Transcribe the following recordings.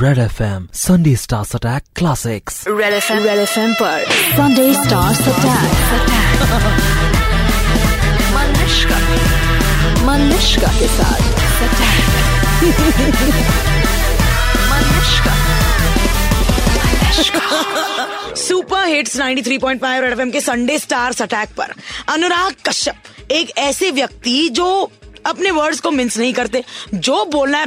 Red M Sunday Stars attack classics Red F M Red F M पर Sunday stars attack मनुष्का मनुष्का के साथ सुपर हिट्स 93.5 रेड एफएम के Sunday stars attack पर। अनुराग कश्यप एक ऐसे व्यक्ति जो अपने वर्ड्स को मिन्स नहीं करते। जो बोलना है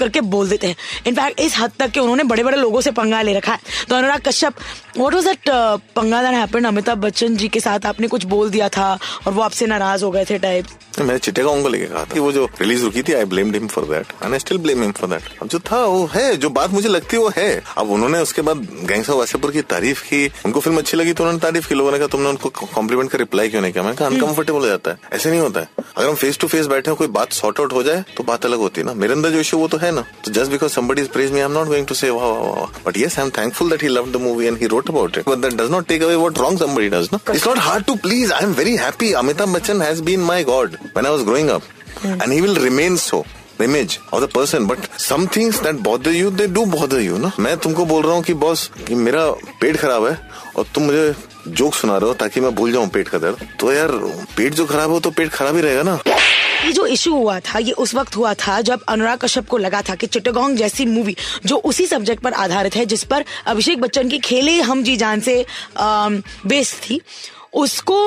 करके बोल देते हैं। इनफैक्ट इस हद तक कि उन्होंने बड़े बड़े लोगों से पंगा ले रखा है। तो Anurag Kashyap what was that पंगा दैट हैपेंड अमिताभ बच्चन जी के साथ आपने कुछ बोल दिया था और वो आपसे नाराज़ हो गए थे टाइप मैंने चिट्टेगांव को लेके कहा था कि वो जो रिलीज़ रुकी थी I blamed him for that and I still blame him for that अब जो था वो है जो बात मुझे लगती है वो है। अब उन्होंने उसके बाद गैंग्स ऑफ़ वासेपुर की तारीफ़ की। उनको फ़िल्म अच्छी लगी तो उन्होंने तारीफ़ की। लोगों ने कहा तुमने उनको कॉम्प्लीमेंट का रिप्लाई क्यों नहीं किया? मैंने कहा अनकंफर्टेबल हो जाता है। ऐसे नहीं होता है। अगर हम फेस टू फेस बैठे हो कोई बात सॉर्ट आउट हो जाए तो बात अलग होती है ना। मेरे अंदर जो इशू वो तो है ना। तो just because somebody is praised me i'm not going to say wow wow wow but yes i'm thankful that he loved the movie and he wrote about it but that does not take away what wrong somebody does no it's not hard to please i'm very happy amitabh bachchan has been my god when i was growing up and he will remain so the image of the person but some things that bother you they do bother you ना मैं तुमको बोल रहा हूँ कि boss कि मेरा पेट खराब है और तुम मुझे जोक सुना रहे हो ताकि मैं भूल जाऊँ पेट का दर्द तो यार पेट जो खराब हो तो पेट खराब ही रहेगा ना ये जो इशू हुआ था ये उस वक्त हुआ था जब अनुराग कश्यप को लगा था कि चिट्टगोंग जैसी मूवी जो उसी सब्जेक्ट पर आधारित है जिस पर अभिषेक बच्चन की खेले हम जी जान से बेस थी उसको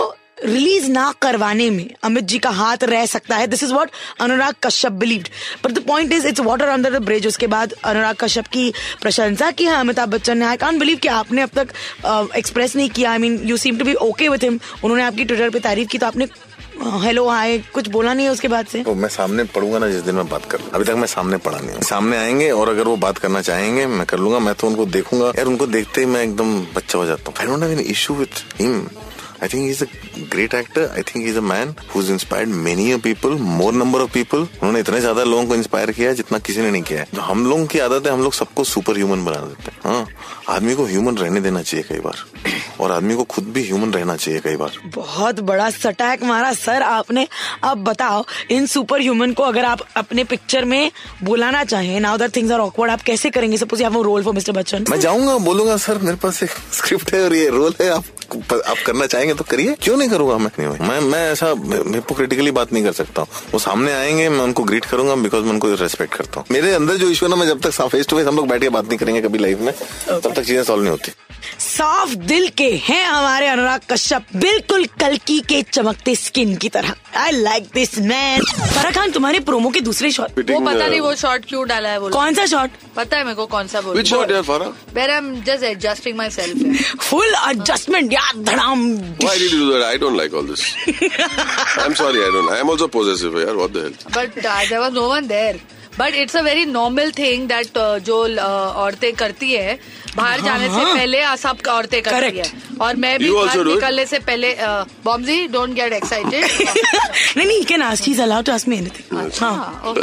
रिलीज़ ना करवाने में अमित जी का हाथ रह सकता है। This is what Anurag Kashyap believed but the point is it's water under the bridge उसके बाद अनुराग कश्यप की प्रशंसा की है अमिताभ बच्चन ने। आई कान बिलीव कि आपने अब तक एक्सप्रेस uh, नहीं किया। I mean you seem to be okay with him उन्होंने आपकी ट्विटर पे तारीफ़ की तो आपने हेलो हाय कुछ बोला नहीं है उसके बाद से? तो मैं सामने पढ़ूँगा ना जिस दिन मैं बात कर अभी तक मैं सामने पढ़ा नहीं हूँ। सामने आएँगे और अगर वो बात करना चाहेंगे मैं कर लूँगा। मैं तो उनको देखूँगा। यार उनको देखते ही मैं एकदम बच्चा हो जाता हूँ। I don't have any issue with him I think he's a great actor. I think he's a man who's inspired many people, more number of people. उन्होंने इतने ज़्यादा लोगों को इंस्पायर किया जितना किसी ने नहीं किया है। तो हम लोगों की आदत है हम लोग सबको सुपर ह्यूमन बना देते हैं। हाँ। आदमी को ह्यूमन रहने देना चाहिए कई बार। और आदमी को खुद भी ह्यूमन रहना चाहिए कई बार। बहुत बड़ा सटैक मारा सर आपने। अब बताओ इन सुपर ह्यूमन को अगर आप अपने पिक्चर में बुलाना चाहें now that things are awkward आप कैसे करेंगे? Suppose you have role for Mr Bachchan मैं जाऊँगा बोलूँगा सर मेरे पास एक स्क्रिप्ट है और ये रोल है आप आप करना चाहेंगे तो करिए। क्यों नहीं करूँगा मैं? नहीं, मैं मैं ऐसा हिपोक्रिटिकली बात नहीं कर सकता हूँ। वो सामने आएँगे मैं उनको ग्रीट करूँगा बिकॉज़ मैं उनको रेस्पेक्ट करता हूँ। मेरे अंदर जो इशू है ना मैं जब तक फेस टू फेस हम लोग बैठ के बात नहीं करेंगे कभी लाइफ में तब तक चीज़ें सॉल्व नहीं होती। साफ़ दिल के हैं हमारे अनुराग कश्यप बिल्कुल कलकी के चमकते स्किन की तरह I like this man Farah Khan तुम्हारे प्रोमो के दूसरे शॉट वो पता नहीं वो शॉट क्यों डाला है बोलो कौन सा शॉट पता है मेरे को कौन सा बोल Which shot, yeah, Farah? Where I am just adjusting myself full adjustment यार धड़ाम Why did you do that? I don't like all this. I'm sorry, I don't. I am also possessive, yaar. What the hell? But there was no one there but it's a very normal thing that जो uh, औरतें करती है बाहर जाने से पहले uh, सब औरतें करती है। और मैं भी बाहर निकलने से पहले बॉम्बी डोंट गेट एक्साइटेड नहीं नहीं can ask he is allowed to ask me anything हाँ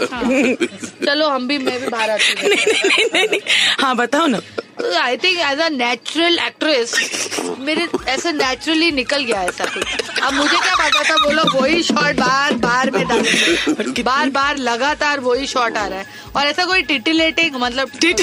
चलो हम भी मैं भी बाहर आती हूँ। नहीं नहीं नहीं। हाँ बताओ ना। आई थिंक एज अचुरल एक्ट्रेस मेरे ऐसे नेचुरली निकल गया ऐसा कुछ। अब मुझे क्या पता था बोलो वही शॉट बार बार में डाल बार बार लगातार वही शॉट आ रहा है। और ऐसा कोई टिटिलेटिंग मतलब it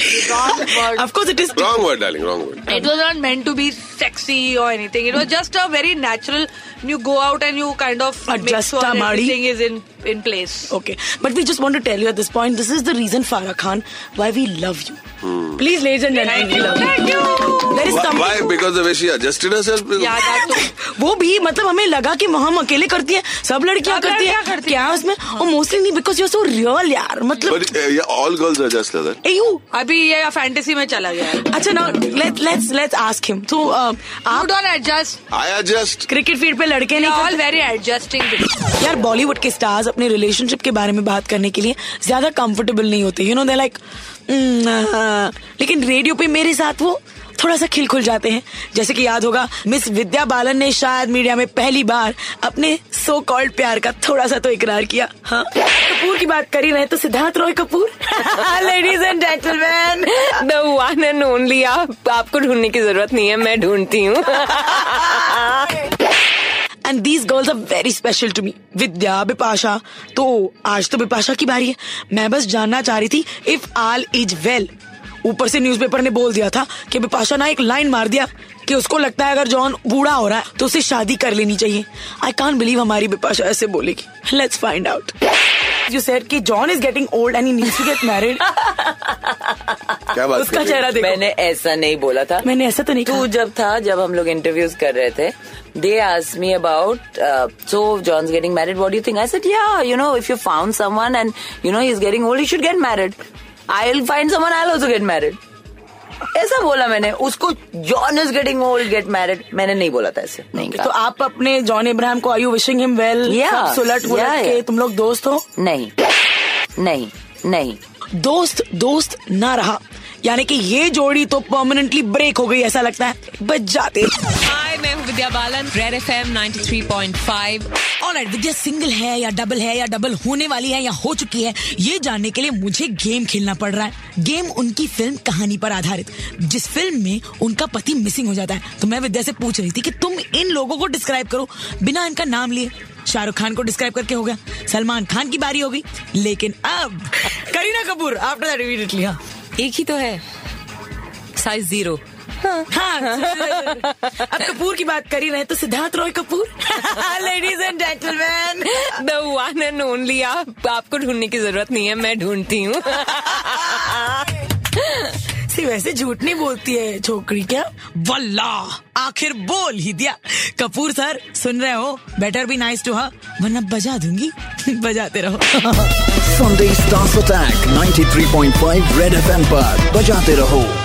was not meant to be sexy और anything it was just a very natural you go out and you kind of everything is in in place okay but we just want to tell you at this point this is the reason Farah Khan why we love you Please, ladies and gentlemen, we love Thank you. You. There is Why? something. why? Because the way she adjusted herself. Yeah, that too. वो भी मतलब हमें लगा कि हम अकेले करती हैं सब लड़कियाँ करती हैं करती क्या उसमें और मोस्टली नहीं बिकॉज़ यू सो रियल यार मतलब But yeah, all girls are just like that. ए यू अभी ये फैंटेसी में चला गया अच्छा ना let's let's let's ask him तो uh, आप don't adjust. I adjust. Cricket field पे लड़के नहीं all करते very adjusting. यार बॉलीवुड के स्टार्स अपने रिलेशनशिप के बारे में बात करने के लिए ज़्यादा कंफर्टेबल नहीं होते यू नो दे लाइक लेकिन रेडियो पे मेरे साथ वो थोड़ा सा खिल खुल जाते हैं। जैसे कि याद होगा मिस विद्या बालन ने शायद मीडिया में पहली बार अपने सो कॉल्ड प्यार का थोड़ा सा तो इकरार किया। हाँ। कपूर की बात कर ही रहे तो Siddharth Roy Kapur. Ladies and gentleman the one and only आप आपको ढूँढने की ज़रूरत नहीं है मैं ढूंढती हूँ। And these girls are very special to me Vidya Bipasha तो आज तो बिपाशा की बारी है। मैं बस जानना चाह रही थी इफ़ आल इज़ वेल ऊपर से न्यूज़पेपर ने बोल दिया था कि बिपाशा ना एक लाइन मार दिया कि उसको लगता है अगर जॉन बूढ़ा हो रहा है तो उसे शादी कर लेनी चाहिए। आई कांट बिलीव हमारी बिपाशा ऐसे बोलेगी। Let's find out you said कि John is getting old and he needs to get married क्या बात उसका चेहरा देखो। मैंने ऐसा नहीं बोला था। मैंने ऐसा तो नहीं तू जब था जब हम लोग इंटरव्यूज़ कर रहे थे they ask me about so John's getting married what do you think I said yeah you know if you found someone and you know he is getting old he should get married I will find someone I will also get married ऐसा बोला मैंने उसको John is getting old get married मैंने नहीं बोला था ऐसे। नहीं तो आप अपने जॉन इब्राहिम को are you wishing him well Yeah. सुलट के तुम लोग दोस्त हो? नहीं। नहीं नहीं। दोस्त दोस्त ना रहा। यानी कि ये जोड़ी तो परमानेंटली ब्रेक हो गई ऐसा लगता है। बच जाते। Vidya Balan Red F M 93.5 alright Vidya single है या डबल है या डबल होने वाली है या हो चुकी है ये जानने के लिए मुझे गेम खेलना पड़ रहा है। गेम उनकी फ़िल्म कहानी पर आधारित। जिस फ़िल्म में उनका पति मिसिंग हो जाता है तो मैं विद्या से पूछ रही थी कि तुम इन लोगों को डिस्क्राइब करो। बिना इनका नाम लिए शाहरुख खान को डिस्क्राइब करके हो गया। सलमान खान की बारी हो गई लेकिन अब Kareena Kapoor after that immediately एक ही तो है। साइज़ ज़ीरो हाँ अब कपूर की बात कर ही रहे तो Siddharth Roy Kapur. Ladies and gentleman the one and only आप आपको ढूँढने की ज़रूरत नहीं है मैं ढूंढती हूँ। सी वैसे झूठ नहीं बोलती है छोकरी क्या? वल्ला आखिर बोल ही दिया। कपूर सर सुन रहे हो? Better be nice to her वरना बजा दूँगी बजाते रहो। Sunday Stars Attack 93.5 Red FM पर बजाते रहो।